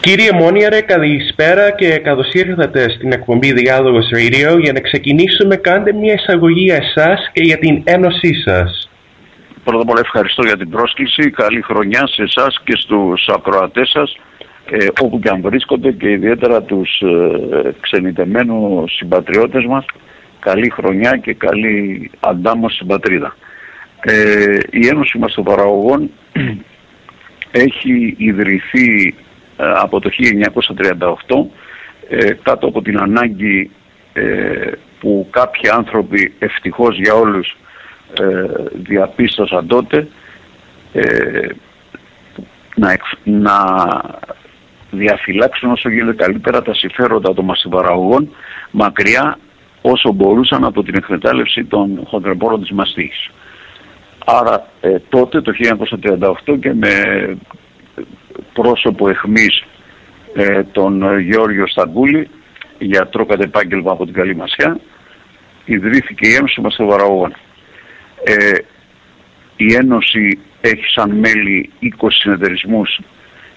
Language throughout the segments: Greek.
Κύριε Μόνιαρε, καλησπέρα και καλώς ήρθατε στην εκπομπή Διάλογος Radio. Για να ξεκινήσουμε, κάντε μια εισαγωγή για εσάς και για την ένωσή σας. Πρώτα απ' όλα ευχαριστώ για την πρόσκληση. Καλή χρονιά σε εσάς και στους ακροατές σας, ε, όπου και αν βρίσκονται και ιδιαίτερα τους ε, ξενιτεμένους συμπατριώτες μας. Καλή χρονιά και καλή αντάμωση στην πατρίδα. Ε, η Ένωση μας των Παραγωγών έχει ιδρυθεί ε, από το 1938 ε, κάτω από την ανάγκη ε, που κάποιοι άνθρωποι ευτυχώς για όλους διαπίστωσαν τότε να, να διαφυλάξουν όσο γίνεται καλύτερα τα συμφέροντα των μαστιβαραγωγών μακριά όσο μπορούσαν από την εκμετάλλευση των χοντρεμπόρων της μαστίχης. Άρα τότε το 1938 και με πρόσωπο εχμής ε, τον Γεώργιο Σταγκούλη, γιατρό κατ' επάγγελμα από την Καλή Μασιά, ιδρύθηκε η Ένωση Μαστοβαραγωγών. Ε, η Ένωση έχει σαν μέλη 20 συνεταιρισμούς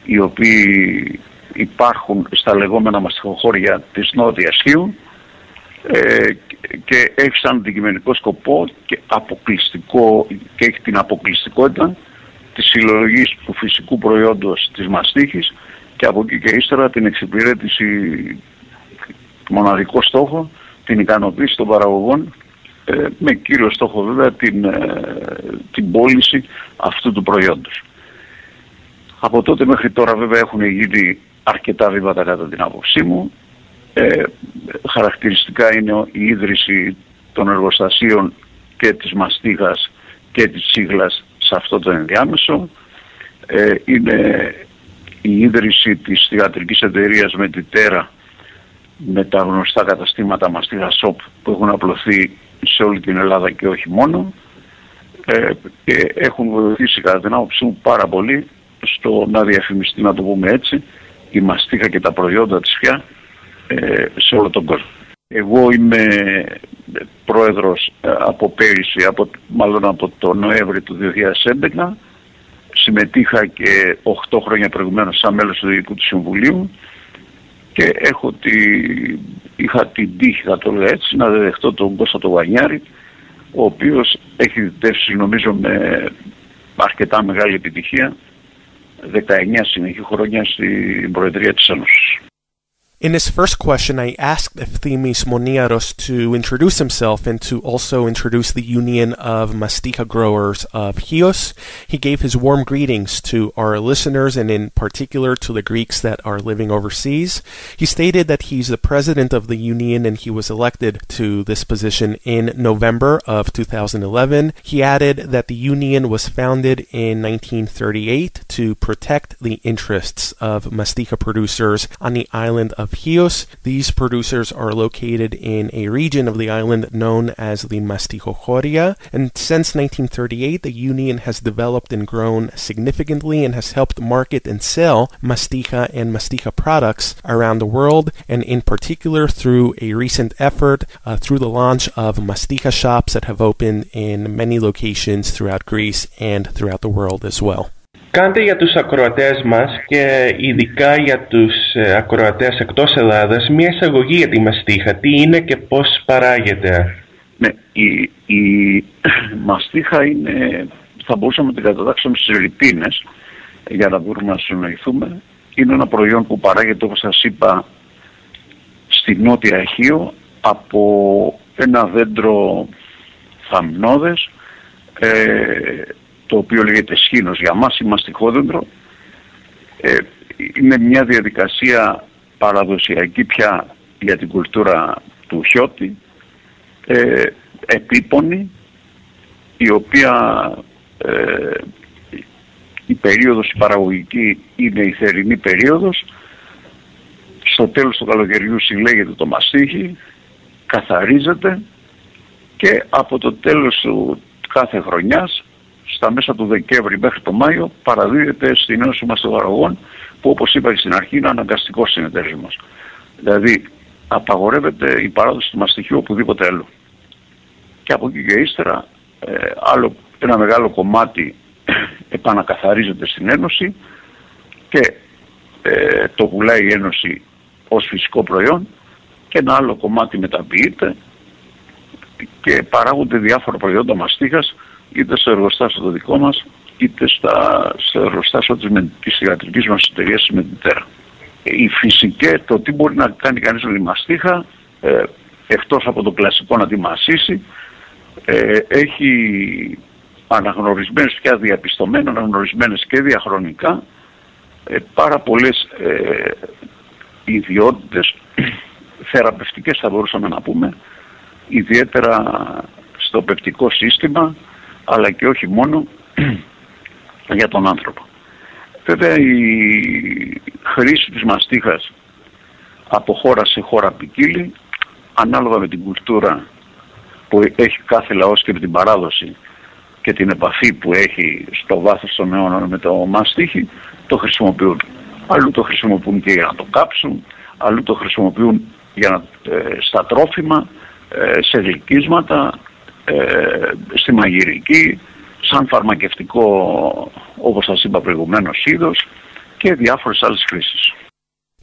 οι οποίοι υπάρχουν στα λεγόμενα μαστιχοχώρια της Νότιας Χίου ε, και έχει σαν αντικειμενικό σκοπό και, αποκλειστικό, και έχει την αποκλειστικότητα της συλλογής του φυσικού προϊόντος της μαστίχης και από εκεί και ύστερα την εξυπηρέτηση μοναδικό στόχο την ικανοποίηση των παραγωγών ε, με κύριο στόχο βέβαια την, ε, την πώληση αυτού του προϊόντος. Από τότε μέχρι τώρα βέβαια έχουν γίνει αρκετά βήματα κατά την άποψή μου. Ε, χαρακτηριστικά είναι η ίδρυση των εργοστασίων και της μαστίγας και της σύγλας σε αυτό το ενδιάμεσο. Ε, είναι η ίδρυση της θεατρικής εταιρείας με τη Τέρα με τα γνωστά καταστήματα μαστίγα ΣΟΠ που έχουν απλωθεί σε όλη την Ελλάδα και όχι μόνο ε, και έχουν βοηθήσει κατά την άποψή μου πάρα πολύ στο να διαφημιστεί, να το πούμε έτσι, η μαστίχα και τα προϊόντα της πια ε, σε όλο τον κόσμο. Εγώ είμαι πρόεδρος ε, από πέρυσι, από, μάλλον από το Νοέμβρη του 2011. Συμμετείχα και 8 χρόνια προηγουμένως σαν μέλος του Διοικού του Συμβουλίου και έχω τη, είχα την τύχη, θα το λέω έτσι, να δεχτώ τον Κώστα το Βανιάρη, ο οποίος έχει διδεύσει νομίζω με αρκετά μεγάλη επιτυχία 19 συνεχή χρόνια στην Προεδρία της Ένωσης. In this first question, I asked Ephthimis Moniaros to introduce himself and to also introduce the Union of Mastika Growers of Chios. He gave his warm greetings to our listeners and in particular to the Greeks that are living overseas. He stated that he's the president of the union and he was elected to this position in November of 2011. He added that the union was founded in 1938 to protect the interests of Mastika producers on the island of of Chios. These producers are located in a region of the island known as the Mastichochoria, and since 1938, the union has developed and grown significantly and has helped market and sell Mastika and Mastika products around the world, and in particular through a recent effort uh, through the launch of Mastika shops that have opened in many locations throughout Greece and throughout the world as well. Κάντε για τους ακροατές μας και ειδικά για τους ε, ακροατές εκτός Ελλάδας μια εισαγωγή για τη μαστίχα. Τι είναι και πώς παράγεται; Ναι, η, η μαστίχα είναι, θα μπορούσαμε να την κατατάξουμε στις ρητίνες για να μπορούμε να συνοηθούμε. Είναι ένα προϊόν που παράγεται όπως σας είπα στη Νότια Αχείο από ένα δέντρο θαμνώδες ε, το οποίο λέγεται σχήνος για μας, η μαστιχόδεντρο. Ε, είναι μια διαδικασία παραδοσιακή πια για την κουλτούρα του Χιώτη, ε, επίπονη, η οποία ε, η περίοδος η παραγωγική είναι η θερινή περίοδος, στο τέλος του καλοκαιριού συλλέγεται το μαστίχι, καθαρίζεται και από το τέλος του κάθε χρονιάς στα μέσα του Δεκέμβρη μέχρι το Μάιο παραδίδεται στην Ένωση Μαστογαρογών που όπως είπα και στην αρχή είναι αναγκαστικός συνεταιρισμός. Δηλαδή απαγορεύεται η παράδοση του μαστιχιού οπουδήποτε άλλο. Και από εκεί και ύστερα ε, άλλο, ένα μεγάλο κομμάτι επανακαθαρίζεται στην Ένωση και ε, το πουλάει η Ένωση ως φυσικό προϊόν και ένα άλλο κομμάτι μεταποιείται και παράγονται διάφορα προϊόντα μαστίχας είτε στο εργοστάσιο το δικό μας είτε στα, στο εργοστάσιο της, της ιατρικής μας εταιρείας με την Τέρα. Η φυσική, το τι μπορεί να κάνει κανείς με τη μαστίχα, ε, εκτός από το κλασικό να τη μασίσει, ε, έχει αναγνωρισμένες πια διαπιστωμένα, αναγνωρισμένες και διαχρονικά, ε, πάρα πολλές ε, ιδιότητες θεραπευτικές θα μπορούσαμε να πούμε, ιδιαίτερα στο πεπτικό σύστημα, αλλά και όχι μόνο για τον άνθρωπο. Βέβαια η χρήση της μαστίχας από χώρα σε χώρα ποικίλει, ανάλογα με την κουλτούρα που έχει κάθε λαός και με την παράδοση και την επαφή που έχει στο βάθος των αιώνων με το μαστίχη, το χρησιμοποιούν. Αλλού το χρησιμοποιούν και για να το κάψουν, αλλού το χρησιμοποιούν για να, ε, στα τρόφιμα, ε, σε γλυκίσματα, ε, στη μαγειρική, σαν φαρμακευτικό, όπως σας είπα προηγουμένως, είδος και διάφορες άλλες χρήσεις.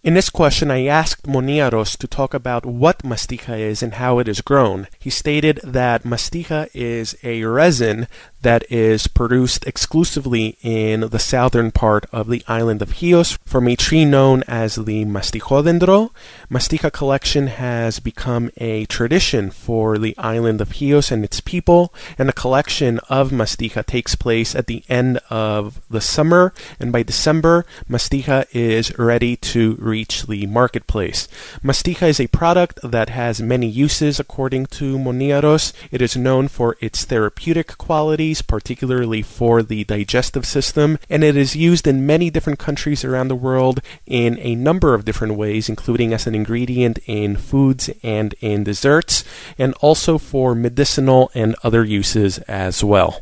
In this question, I asked Moniaros to talk about what masticha is and how it is grown. He stated that masticha is a resin that is produced exclusively in the southern part of the island of Chios from a tree known as the mastichodendro. Masticha collection has become a tradition for the island of Chios and its people, and the collection of masticha takes place at the end of the summer, and by December, masticha is ready to reach the marketplace. Masticha is a product that has many uses according to Moniaros. It is known for its therapeutic qualities, particularly for the digestive system, and it is used in many different countries around the world in a number of different ways, including as an ingredient in foods and in desserts, and also for medicinal and other uses as well.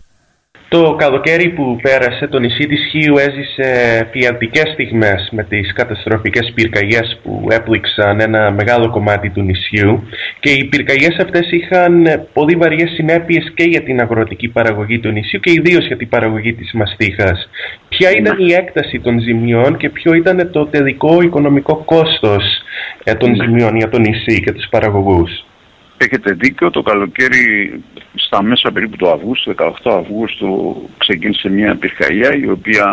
Το καλοκαίρι που πέρασε το νησί της Χίου έζησε φιαλτικές στιγμές με τις καταστροφικές πυρκαγιές που έπληξαν ένα μεγάλο κομμάτι του νησιού και οι πυρκαγιές αυτές είχαν πολύ βαριές συνέπειες και για την αγροτική παραγωγή του νησιού και ιδίως για την παραγωγή της μαστίχας. Ποια ήταν η έκταση των ζημιών και ποιο ήταν το τελικό οικονομικό κόστος ε, των ζημιών για το νησί και τους παραγωγούς; Έχετε δίκιο, το καλοκαίρι στα μέσα περίπου του Αυγούστου, 18 Αυγούστου ξεκίνησε μια πυρκαγιά η οποία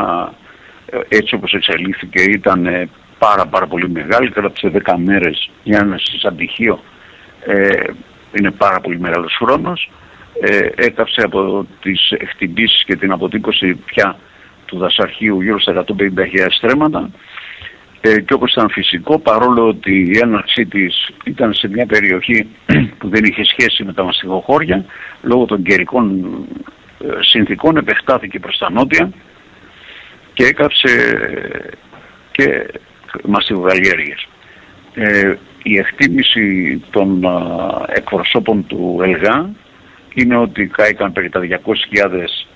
ε, έτσι όπως εξελίχθηκε ήταν ε, πάρα πάρα πολύ μεγάλη, κράτησε 10 μέρες για ένα συσταντυχείο ε, είναι πάρα πολύ μεγάλος χρόνος. Ε, έκαψε από τις εκτιμήσεις και την αποτύπωση πια του δασαρχείου γύρω στα 150.000 στρέμματα ε, και όπως ήταν φυσικό παρόλο ότι η έναρξή της ήταν σε μια περιοχή που δεν είχε σχέση με τα μαστιγοχώρια λόγω των καιρικών ε, συνθήκων επεκτάθηκε προς τα νότια και έκαψε και μαστιγοκαλλιέργειες. Ε, η εκτίμηση των εκπροσώπων του ΕΛΓΑ είναι ότι κάηκαν περί τα 200.000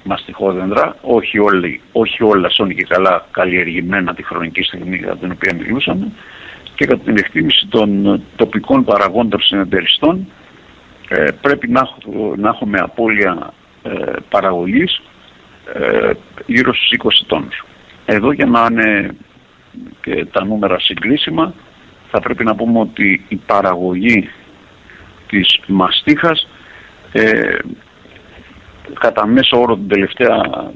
μαστιχόδεντρα, όχι, όλοι, όχι όλα σώνει και καλά καλλιεργημένα τη χρονική στιγμή για την οποία μιλούσαμε και κατά την εκτίμηση των τοπικών παραγόντων συνεταιριστών ε, πρέπει να, να έχουμε απώλεια ε, παραγωγής ε, γύρω στους 20 τόνους. Εδώ για να είναι και τα νούμερα συγκρίσιμα θα πρέπει να πούμε ότι η παραγωγή της μαστίχας ε, κατά μέσο όρο την τελευταία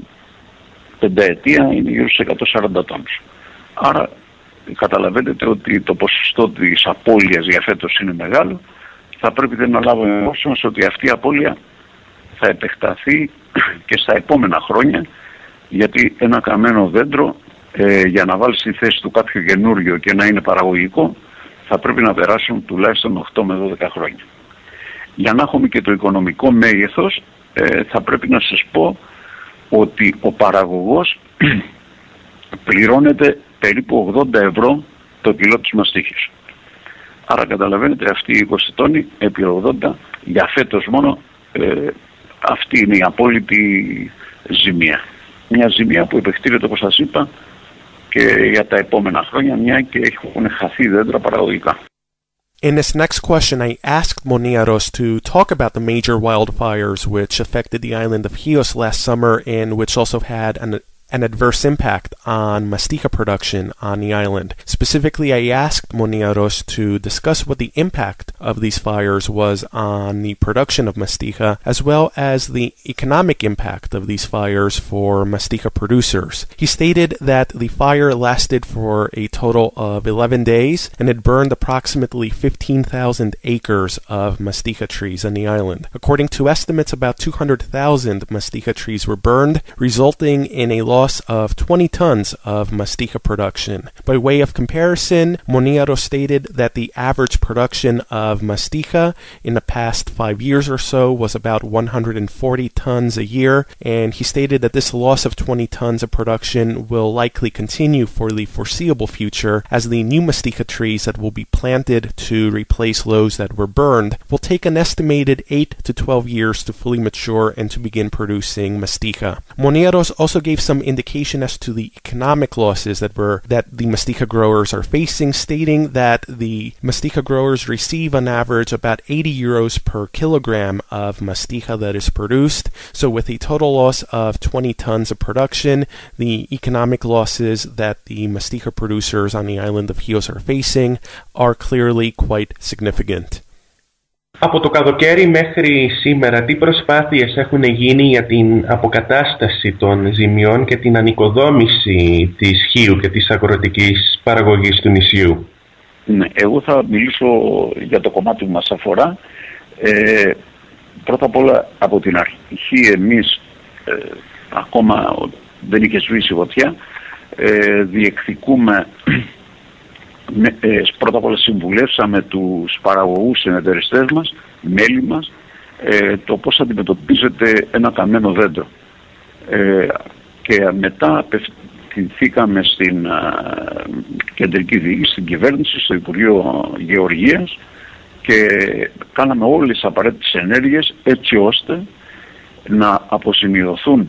πενταετία είναι γύρω στους 140 τόνους. Άρα καταλαβαίνετε ότι το ποσοστό της απώλειας για φέτος είναι μεγάλο. Θα πρέπει να λάβουμε υπόψη μας ότι αυτή η απώλεια θα επεκταθεί και στα επόμενα χρόνια γιατί ένα καμένο δέντρο ε, για να βάλει στη θέση του κάποιο καινούριο και να είναι παραγωγικό θα πρέπει να περάσουν τουλάχιστον 8 με 12 χρόνια. Για να έχουμε και το οικονομικό μέγεθος ε, θα πρέπει να σας πω ότι ο παραγωγός πληρώνεται περίπου 80 ευρώ το κιλό της μαστίχης. Άρα καταλαβαίνετε αυτή η 20 τόνοι επί 80 για φέτος μόνο ε, αυτή είναι η απόλυτη ζημία. Μια ζημία που επεκτείνεται όπως σας είπα και για τα επόμενα χρόνια μια και έχουν χαθεί δέντρα παραγωγικά. In this next question, I asked Moniaros to talk about the major wildfires which affected the island of Chios last summer and which also had an an adverse impact on mastica production on the island. Specifically, I asked Moniaros to discuss what the impact of these fires was on the production of mastica, as well as the economic impact of these fires for mastica producers. He stated that the fire lasted for a total of 11 days and it burned approximately 15,000 acres of mastica trees on the island. According to estimates, about 200,000 mastica trees were burned, resulting in a loss of 20 tons of mastica production. By way of comparison, Moniaro stated that the average production of mastica in the past five years or so was about 140 tons a year, and he stated that this loss of 20 tons of production will likely continue for the foreseeable future as the new mastica trees that will be planted to replace those that were burned will take an estimated 8 to 12 years to fully mature and to begin producing mastica. Moniaros also gave some indication as to the economic losses that were that the mastica growers are facing, stating that the mastica growers receive on average about 80 euros per kilogram of mastica that is produced. So with a total loss of 20 tons of production, the economic losses that the mastica producers on the island of Chios are facing are clearly quite significant. Από το καλοκαίρι μέχρι σήμερα, τι προσπάθειες έχουν γίνει για την αποκατάσταση των ζημιών και την ανοικοδόμηση της χείου και της αγροτικής παραγωγής του νησιού; Ναι, εγώ θα μιλήσω για το κομμάτι που μας αφορά. Ε, πρώτα απ' όλα από την αρχή εμείς ε, ακόμα δεν είχε σβήσει η φωτιά ε, διεκδικούμε ε, πρώτα απ' όλα συμβουλεύσαμε τους παραγωγούς συνεταιριστές μας, μέλη μας, ε, το πώς αντιμετωπίζεται ένα καμένο δέντρο. Ε, και μετά απευθυνθήκαμε στην κεντρική διοίκηση, στην κυβέρνηση, στο Υπουργείο Γεωργίας και κάναμε όλες τις απαραίτητες ενέργειες έτσι ώστε να αποσημειωθούν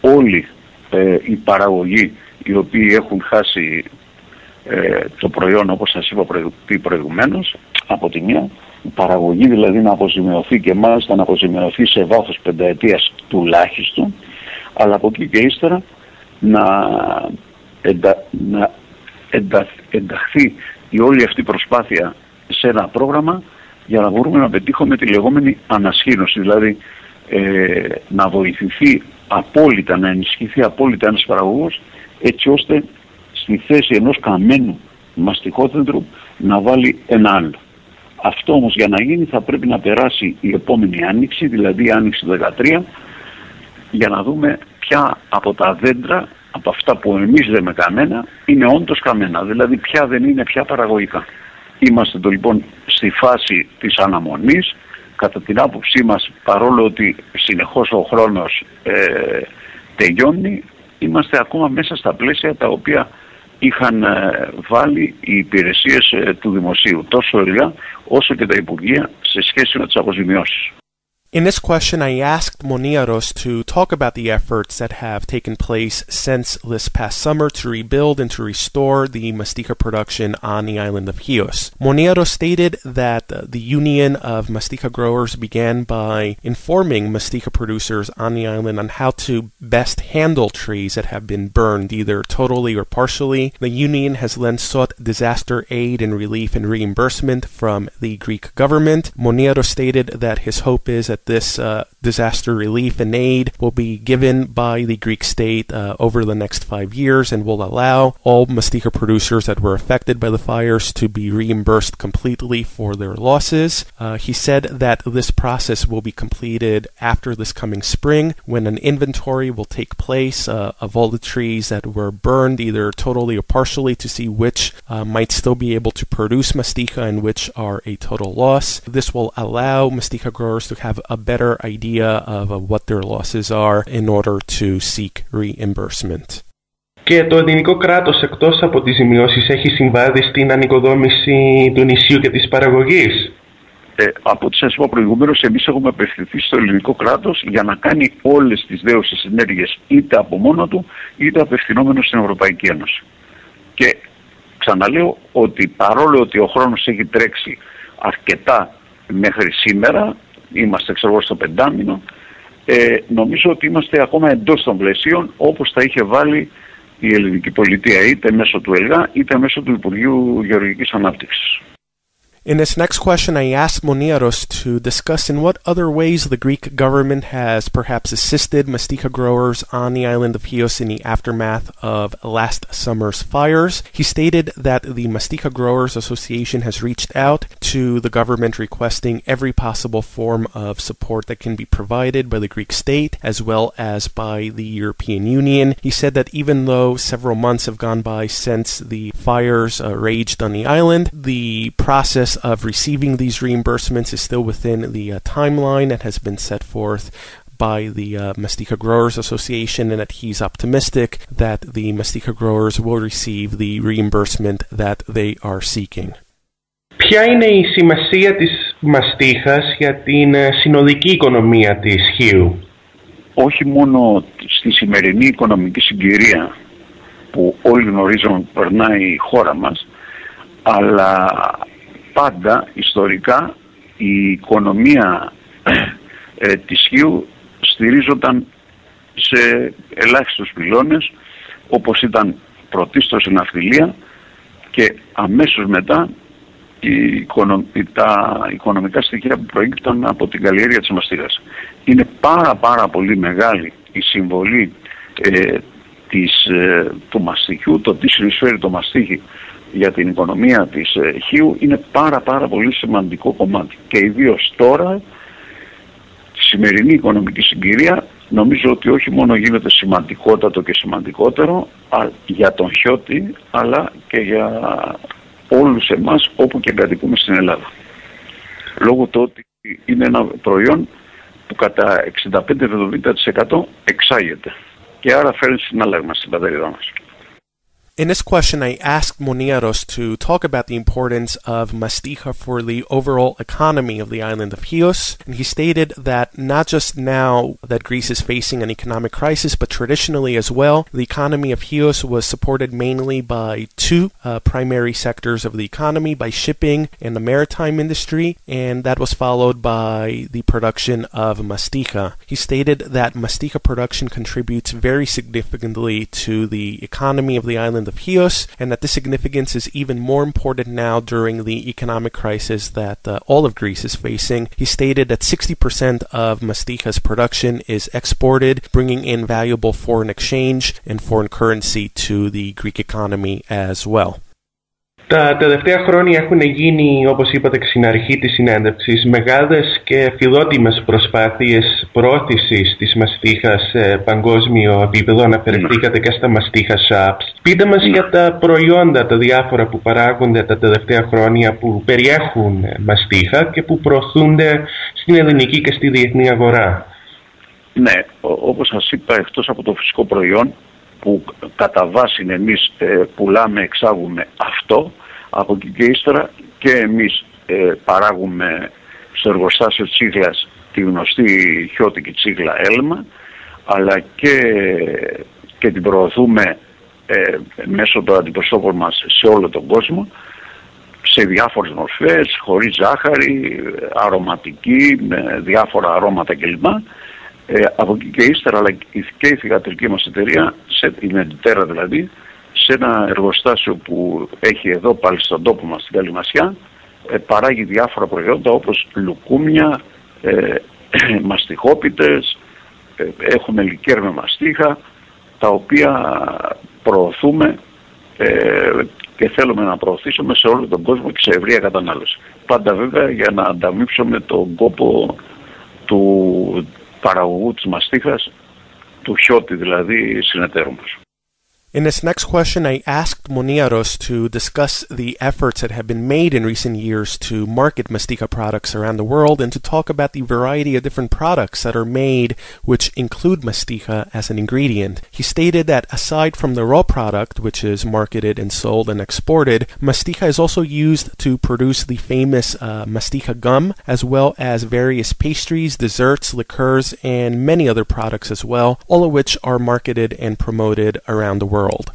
όλοι οι παραγωγοί οι οποίοι έχουν χάσει ε, το προϊόν όπως σας είπα πει προηγουμένως από τη μία η παραγωγή δηλαδή να αποζημιωθεί και μάλιστα να αποζημιωθεί σε βάθος πενταετίας τουλάχιστον αλλά από εκεί και ύστερα να, εντα, να εντα, ενταχθεί η όλη αυτή προσπάθεια σε ένα πρόγραμμα για να μπορούμε να πετύχουμε τη λεγόμενη ανασχήνωση. Δηλαδή ε, να βοηθηθεί απόλυτα, να ενισχυθεί απόλυτα ένας παραγωγός έτσι ώστε στη θέση ενός καμένου μαστιχόδεντρου να βάλει ένα άλλο. Αυτό όμως για να γίνει θα πρέπει να περάσει η επόμενη άνοιξη, δηλαδή η άνοιξη του 2013, για να δούμε ποια από τα δέντρα, από αυτά που εμείς λέμε καμένα, είναι όντως καμένα, δηλαδή ποια δεν είναι πια παραγωγικά. Είμαστε το, λοιπόν στη φάση της αναμονής, κατά την άποψή μας, παρόλο ότι συνεχώς ο χρόνος ε, τελειώνει, είμαστε ακόμα μέσα στα πλαίσια τα οποία είχαν ε, βάλει οι υπηρεσίες ε, του δημοσίου, τόσο ελιά όσο και τα Υπουργεία σε σχέση με τις αποζημιώσεις. In this question, I asked Moniaros to talk about the efforts that have taken place since this past summer to rebuild and to restore the mastica production on the island of Chios. Moniaros stated that the Union of Mastica Growers began by informing mastica producers on the island on how to best handle trees that have been burned, either totally or partially. The Union has then sought disaster aid and relief and reimbursement from the Greek government. Moniaros stated that his hope is that that this uh, disaster relief and aid will be given by the Greek state uh, over the next five years and will allow all mastica producers that were affected by the fires to be reimbursed completely for their losses. Uh, he said that this process will be completed after this coming spring when an inventory will take place uh, of all the trees that were burned either totally or partially to see which uh, might still be able to produce mastica and which are a total loss. This will allow mastica growers to have a better idea of what their losses are in order to seek reimbursement. Και το ελληνικό κράτος εκτός από τις ζημιώσεις έχει συμβάδει στην ανοικοδόμηση του νησιού και της παραγωγής. Ε, από ό,τι σας είπα προηγουμένως, εμείς έχουμε απευθυνθεί στο ελληνικό κράτος για να κάνει όλες τις δέωσες ενέργειες είτε από μόνο του είτε απευθυνόμενο στην Ευρωπαϊκή Ένωση. Και ξαναλέω ότι παρόλο ότι ο χρόνος έχει τρέξει αρκετά μέχρι σήμερα, είμαστε ξέρω στο πεντάμινο, ε, νομίζω ότι είμαστε ακόμα εντός των πλαισίων όπως τα είχε βάλει η ελληνική πολιτεία είτε μέσω του ΕΛΓΑ είτε μέσω του Υπουργείου Γεωργικής Ανάπτυξης. In this next question, I asked Moniaros to discuss in what other ways the Greek government has perhaps assisted mastika growers on the island of Chios in the aftermath of last summer's fires. He stated that the Mastika Growers Association has reached out to the government requesting every possible form of support that can be provided by the Greek state as well as by the European Union. He said that even though several months have gone by since the fires uh, raged on the island, the process of receiving these reimbursements is still within the uh, timeline that has been set forth by the uh, Mastika Growers Association and that he's optimistic that the Mastika growers will receive the reimbursement that they are seeking. Ποια είναι η σημασία της μαστίχας για την συνολική οικονομία της Χίου? Όχι μόνο στη σημερινή οικονομική συγκυρία που όλοι γνωρίζουμε που περνάει η χώρα μας, αλλά πάντα ιστορικά η οικονομία ε, της Χίου στηρίζονταν σε ελάχιστους πυλώνες όπως ήταν πρωτίστως η ναυτιλία και αμέσως μετά η τα οικονομικά στοιχεία που προήγησαν από την καλλιέργεια της μαστίγας. Είναι πάρα πάρα πολύ μεγάλη η συμβολή ε, της, ε, του μαστιχιού, το τι συνεισφέρει το μαστίχι για την οικονομία της ε, Χίου είναι πάρα πάρα πολύ σημαντικό κομμάτι. Και ιδίως τώρα, τη σημερινή οικονομική συγκυρία, νομίζω ότι όχι μόνο γίνεται σημαντικότατο και σημαντικότερο για τον Χιώτη, αλλά και για όλους εμάς όπου και κατοικούμε στην Ελλάδα. Λόγω του ότι είναι ένα προϊόν που κατά 65-70% εξάγεται και άρα φέρνει συνάλλαγμα στην πατερίδα μας. In this question, I asked Monieros to talk about the importance of masticha for the overall economy of the island of Chios. And he stated that not just now that Greece is facing an economic crisis, but traditionally as well, the economy of Chios was supported mainly by two uh, primary sectors of the economy, by shipping and the maritime industry, and that was followed by the production of masticha. He stated that masticha production contributes very significantly to the economy of the island of Chios, and that this significance is even more important now during the economic crisis that uh, all of Greece is facing. He stated that 60% of Masticha's production is exported, bringing in valuable foreign exchange and foreign currency to the Greek economy as well. Τα τελευταία χρόνια έχουν γίνει, όπως είπατε στην αρχή της συνέντευξης, μεγάλες και φιλότιμες προσπάθειες πρόθεσης της μαστίχας σε παγκόσμιο επίπεδο. Αναφερθήκατε και στα μαστίχα shops. Πείτε μας για τα προϊόντα, τα διάφορα που παράγονται τα τελευταία χρόνια που περιέχουν μαστίχα και που προωθούνται στην ελληνική και στη διεθνή αγορά. Ναι, όπως σας είπα, εκτός από το φυσικό προϊόν, που κατά βάση εμείς ε, πουλάμε, εξάγουμε αυτό, από εκεί και ύστερα και εμείς ε, παράγουμε στο εργοστάσιο τσίγλας τη γνωστή χιώτικη τσίγλα έλμα, αλλά και, και την προωθούμε ε, μέσω των αντιπροσώπων μας σε όλο τον κόσμο σε διάφορες μορφές, χωρίς ζάχαρη, αρωματική, με διάφορα αρώματα κλπ. Ε, από εκεί και ύστερα, αλλά και η θηγατρική μας εταιρεία, σε, η Μεντιτέρα δηλαδή, σε ένα εργοστάσιο που έχει εδώ πάλι στον τόπο μας στην Καλυμασιά, ε, παράγει διάφορα προϊόντα όπως λουκούμια, ε, μαστιχόπιτες, ε, έχουμε λικέρ με μαστίχα, τα οποία προωθούμε ε, και θέλουμε να προωθήσουμε σε όλο τον κόσμο και σε ευρεία κατανάλωση. Πάντα βέβαια για να ανταμείψουμε τον κόπο του παραγωγού της μαστίχας, του χιώτη δηλαδή συνεταίρου μας. In this next question, I asked Moniaros to discuss the efforts that have been made in recent years to market Mastika products around the world and to talk about the variety of different products that are made which include Mastika as an ingredient. He stated that aside from the raw product, which is marketed and sold and exported, Mastika is also used to produce the famous uh, Mastika gum, as well as various pastries, desserts, liqueurs, and many other products as well, all of which are marketed and promoted around the world world.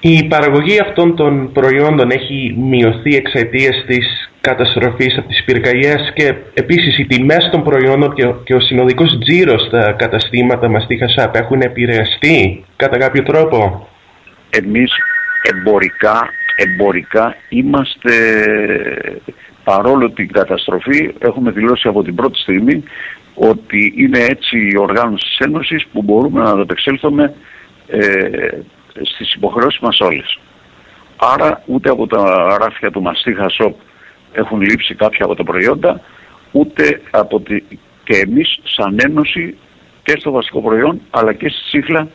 Η παραγωγή αυτών των προϊόντων έχει μειωθεί εξαιτίας της καταστροφής από τις πυρκαγιές και επίσης οι τιμές των προϊόντων και ο, και ο συνολικός τζίρος στα καταστήματα μαστίχα ΣΑΠ έχουν επηρεαστεί κατά κάποιο τρόπο; Εμείς εμπορικά, εμπορικά είμαστε παρόλο την καταστροφή έχουμε δηλώσει από την πρώτη στιγμή ότι είναι έτσι η οργάνωση της Ένωσης που μπορούμε να ανταπεξέλθουμε ε, στις υποχρεώσεις μας όλες. Άρα ούτε από τα ράφια του Μαστίχα Σοπ έχουν λείψει κάποια από τα προϊόντα, ούτε από τη... και εμείς σαν Ένωση και στο βασικό προϊόν αλλά και στη Σύχλα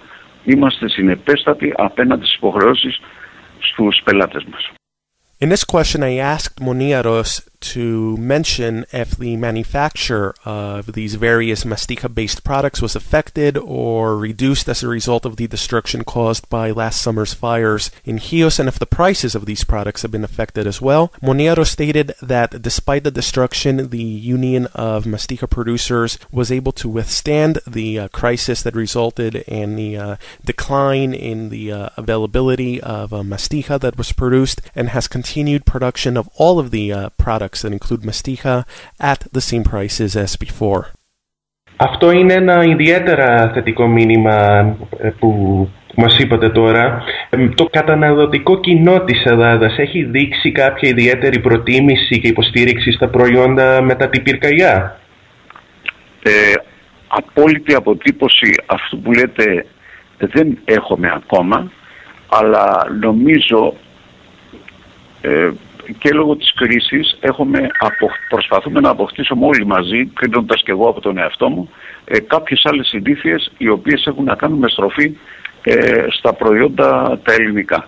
είμαστε συνεπέστατοι απέναντι στις υποχρεώσεις στους πελάτες μας. In this question, I asked Moniaros to mention if the manufacture of these various mastica based products was affected or reduced as a result of the destruction caused by last summer's fires in Chios and if the prices of these products have been affected as well. Moniaros stated that despite the destruction, the Union of Mastica Producers was able to withstand the uh, crisis that resulted in the uh, decline in the uh, availability of mastica that was produced and has continued production of all of the uh, products that include masticha at the same prices as before. Αυτό είναι ένα ιδιαίτερα θετικό μήνυμα που μας είπατε τώρα. Το καταναλωτικό κοινό της Ελλάδας έχει δείξει κάποια ιδιαίτερη προτίμηση και υποστήριξη στα προϊόντα μετά την πυρκαγιά. Ε, απόλυτη αποτύπωση αυτού που λέτε δεν έχουμε ακόμα, αλλά νομίζω ε, και λόγω της κρίσης έχουμε προσπαθούμε να αποκτήσουμε όλοι μαζί, κρίνοντας και εγώ από τον εαυτό μου, ε, κάποιες άλλες συνήθειες οι οποίες έχουν να κάνουν με στροφή ε, στα προϊόντα τα ελληνικά.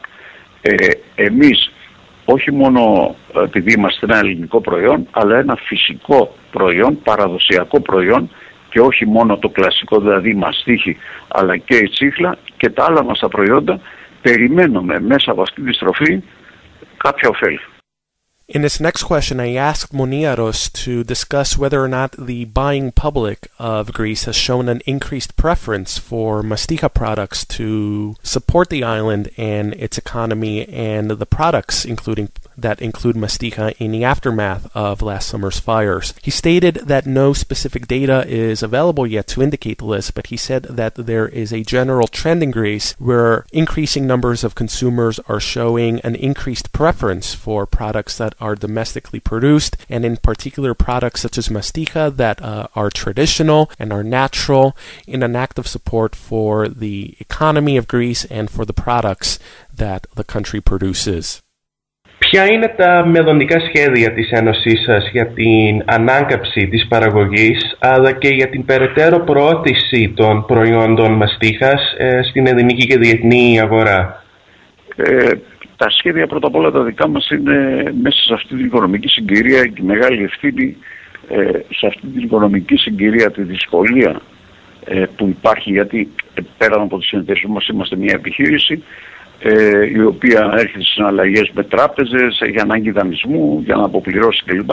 Ε, εμείς όχι μόνο επειδή είμαστε ένα ελληνικό προϊόν, αλλά ένα φυσικό προϊόν, παραδοσιακό προϊόν και όχι μόνο το κλασικό δηλαδή μαστίχη, αλλά και η τσίχλα και τα άλλα μας τα προϊόντα, περιμένουμε μέσα από αυτή τη στροφή κάποια ωφέλη. In this next question, I asked Moniaros to discuss whether or not the buying public of Greece has shown an increased preference for mastika products to support the island and its economy and the products, including that include mastika in the aftermath of last summer's fires. He stated that no specific data is available yet to indicate this, but he said that there is a general trend in Greece where increasing numbers of consumers are showing an increased preference for products that are domestically produced, and in particular products such as mastika that uh, are traditional and are natural in an act of support for the economy of Greece and for the products that the country produces. Ποια είναι τα μελλοντικά σχέδια της Ένωσής σας για την ανάκαψη της παραγωγής αλλά και για την περαιτέρω προώθηση των προϊόντων μαστίχας ε, στην ελληνική και διεθνή αγορά; Ε, τα σχέδια πρώτα απ' όλα τα δικά μας είναι μέσα σε αυτή την οικονομική συγκυρία και μεγάλη ευθύνη ε, σε αυτή την οικονομική συγκυρία, τη δυσκολία ε, που υπάρχει γιατί ε, πέραν από τις συνεταιρίες μας είμαστε μια επιχείρηση ε, η οποία έρχεται σε συναλλαγές με τράπεζες για ανάγκη δανεισμού, για να αποπληρώσει κλπ.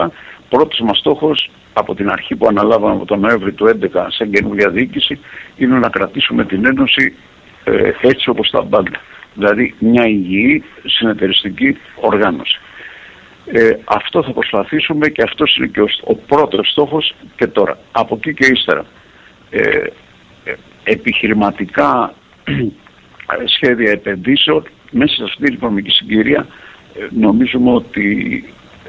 Πρώτος μας στόχος από την αρχή που αναλάβαμε από τον Νοέμβρη του 2011 σε καινούργια διοίκηση είναι να κρατήσουμε την Ένωση ε, έτσι όπως τα πάντα. Δηλαδή μια υγιή συνεταιριστική οργάνωση. Ε, αυτό θα προσπαθήσουμε και αυτός είναι και ο, ο πρώτος στόχος και τώρα. Από εκεί και ύστερα. Ε, ε επιχειρηματικά σχέδια επενδύσεων μέσα σε αυτή την οικονομική συγκυρία ε, νομίζουμε ότι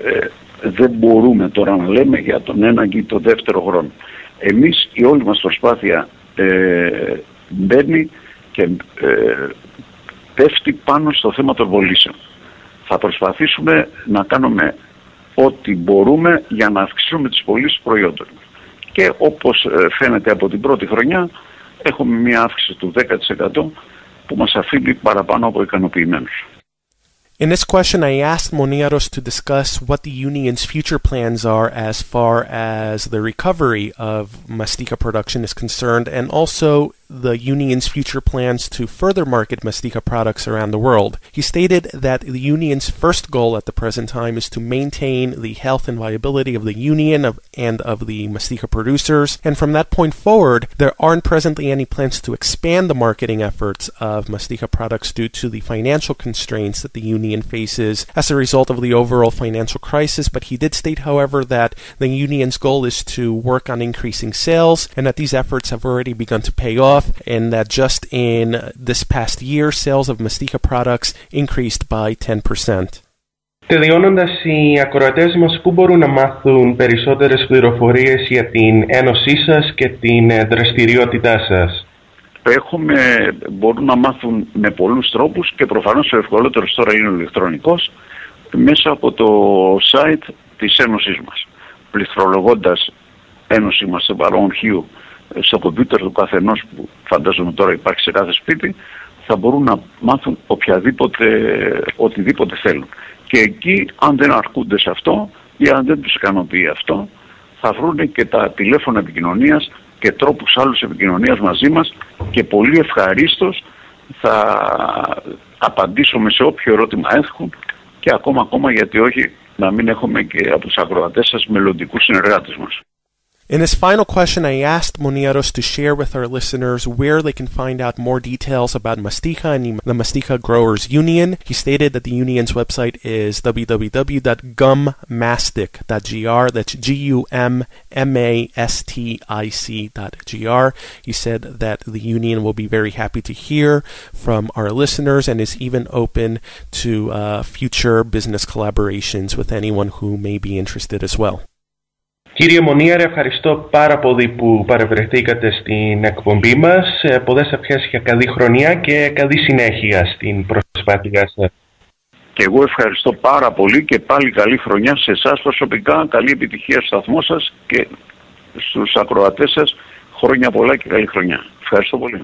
ε, δεν μπορούμε τώρα να λέμε για τον ένα και τον δεύτερο χρόνο. Εμείς η όλη μας προσπάθεια ε, μπαίνει και ε, πέφτει πάνω στο θέμα των βολήσεων. Θα προσπαθήσουμε να κάνουμε ό,τι μπορούμε για να αυξήσουμε τις πωλήσεις προϊόντων. Και όπως ε, φαίνεται από την πρώτη χρονιά έχουμε μια αύξηση του 10% που μας αφήνει παραπάνω από ικανοποιημένους. In this question, I asked Moniaros to discuss what the union's future plans are as far as the recovery of mastica production is concerned, and also the union's future plans to further market Mastika products around the world. He stated that the union's first goal at the present time is to maintain the health and viability of the union of, and of the Mastika producers, and from that point forward, there aren't presently any plans to expand the marketing efforts of Mastika products due to the financial constraints that the union faces as a result of the overall financial crisis. But he did state, however, that the union's goal is to work on increasing sales and that these efforts have already begun to pay off, and that just in this past year, sales of Mastika products increased by 10%. Τελειώνοντας, οι ακροατές μας πού μπορούν να μάθουν περισσότερες πληροφορίες για την ένωσή σας και την δραστηριότητά σας; Έχουμε, μπορούν να μάθουν με πολλούς τρόπους και προφανώς ο ευκολότερος τώρα είναι ο ηλεκτρονικός μέσα από το site της Ένωσής μας. Πληκτρολογώντας Ένωση μας σε παρόν χείου στο κομπιούτερ του καθενός που φαντάζομαι τώρα υπάρχει σε κάθε σπίτι θα μπορούν να μάθουν οποιαδήποτε, οτιδήποτε θέλουν. Και εκεί αν δεν αρκούνται σε αυτό ή αν δεν τους ικανοποιεί αυτό θα βρουν και τα τηλέφωνα επικοινωνίας και τρόπους άλλους επικοινωνίας μαζί μας και πολύ ευχαρίστως θα απαντήσουμε σε όποιο ερώτημα έχουν και ακόμα ακόμα γιατί όχι να μην έχουμε και από τους ακροατές σας μελλοντικούς συνεργάτες μας. In his final question, I asked Monieros to share with our listeners where they can find out more details about Mastika and the Mastika Growers Union. He stated that the union's website is www.gummastic.gr. That's G-U-M-M-A-S-T-I-C.gr. He said that the union will be very happy to hear from our listeners and is even open to uh, future business collaborations with anyone who may be interested as well. Κύριε Μονίαρε, ευχαριστώ πάρα πολύ που παρευρεθήκατε στην εκπομπή μας. Ε, πολλές ευχές για καλή χρονιά και καλή συνέχεια στην προσπάθειά σας. Και εγώ ευχαριστώ πάρα πολύ και πάλι καλή χρονιά σε εσάς προσωπικά, καλή επιτυχία στο σταθμό σας και στους ακροατές σας. Χρόνια πολλά και καλή χρονιά. Ευχαριστώ πολύ.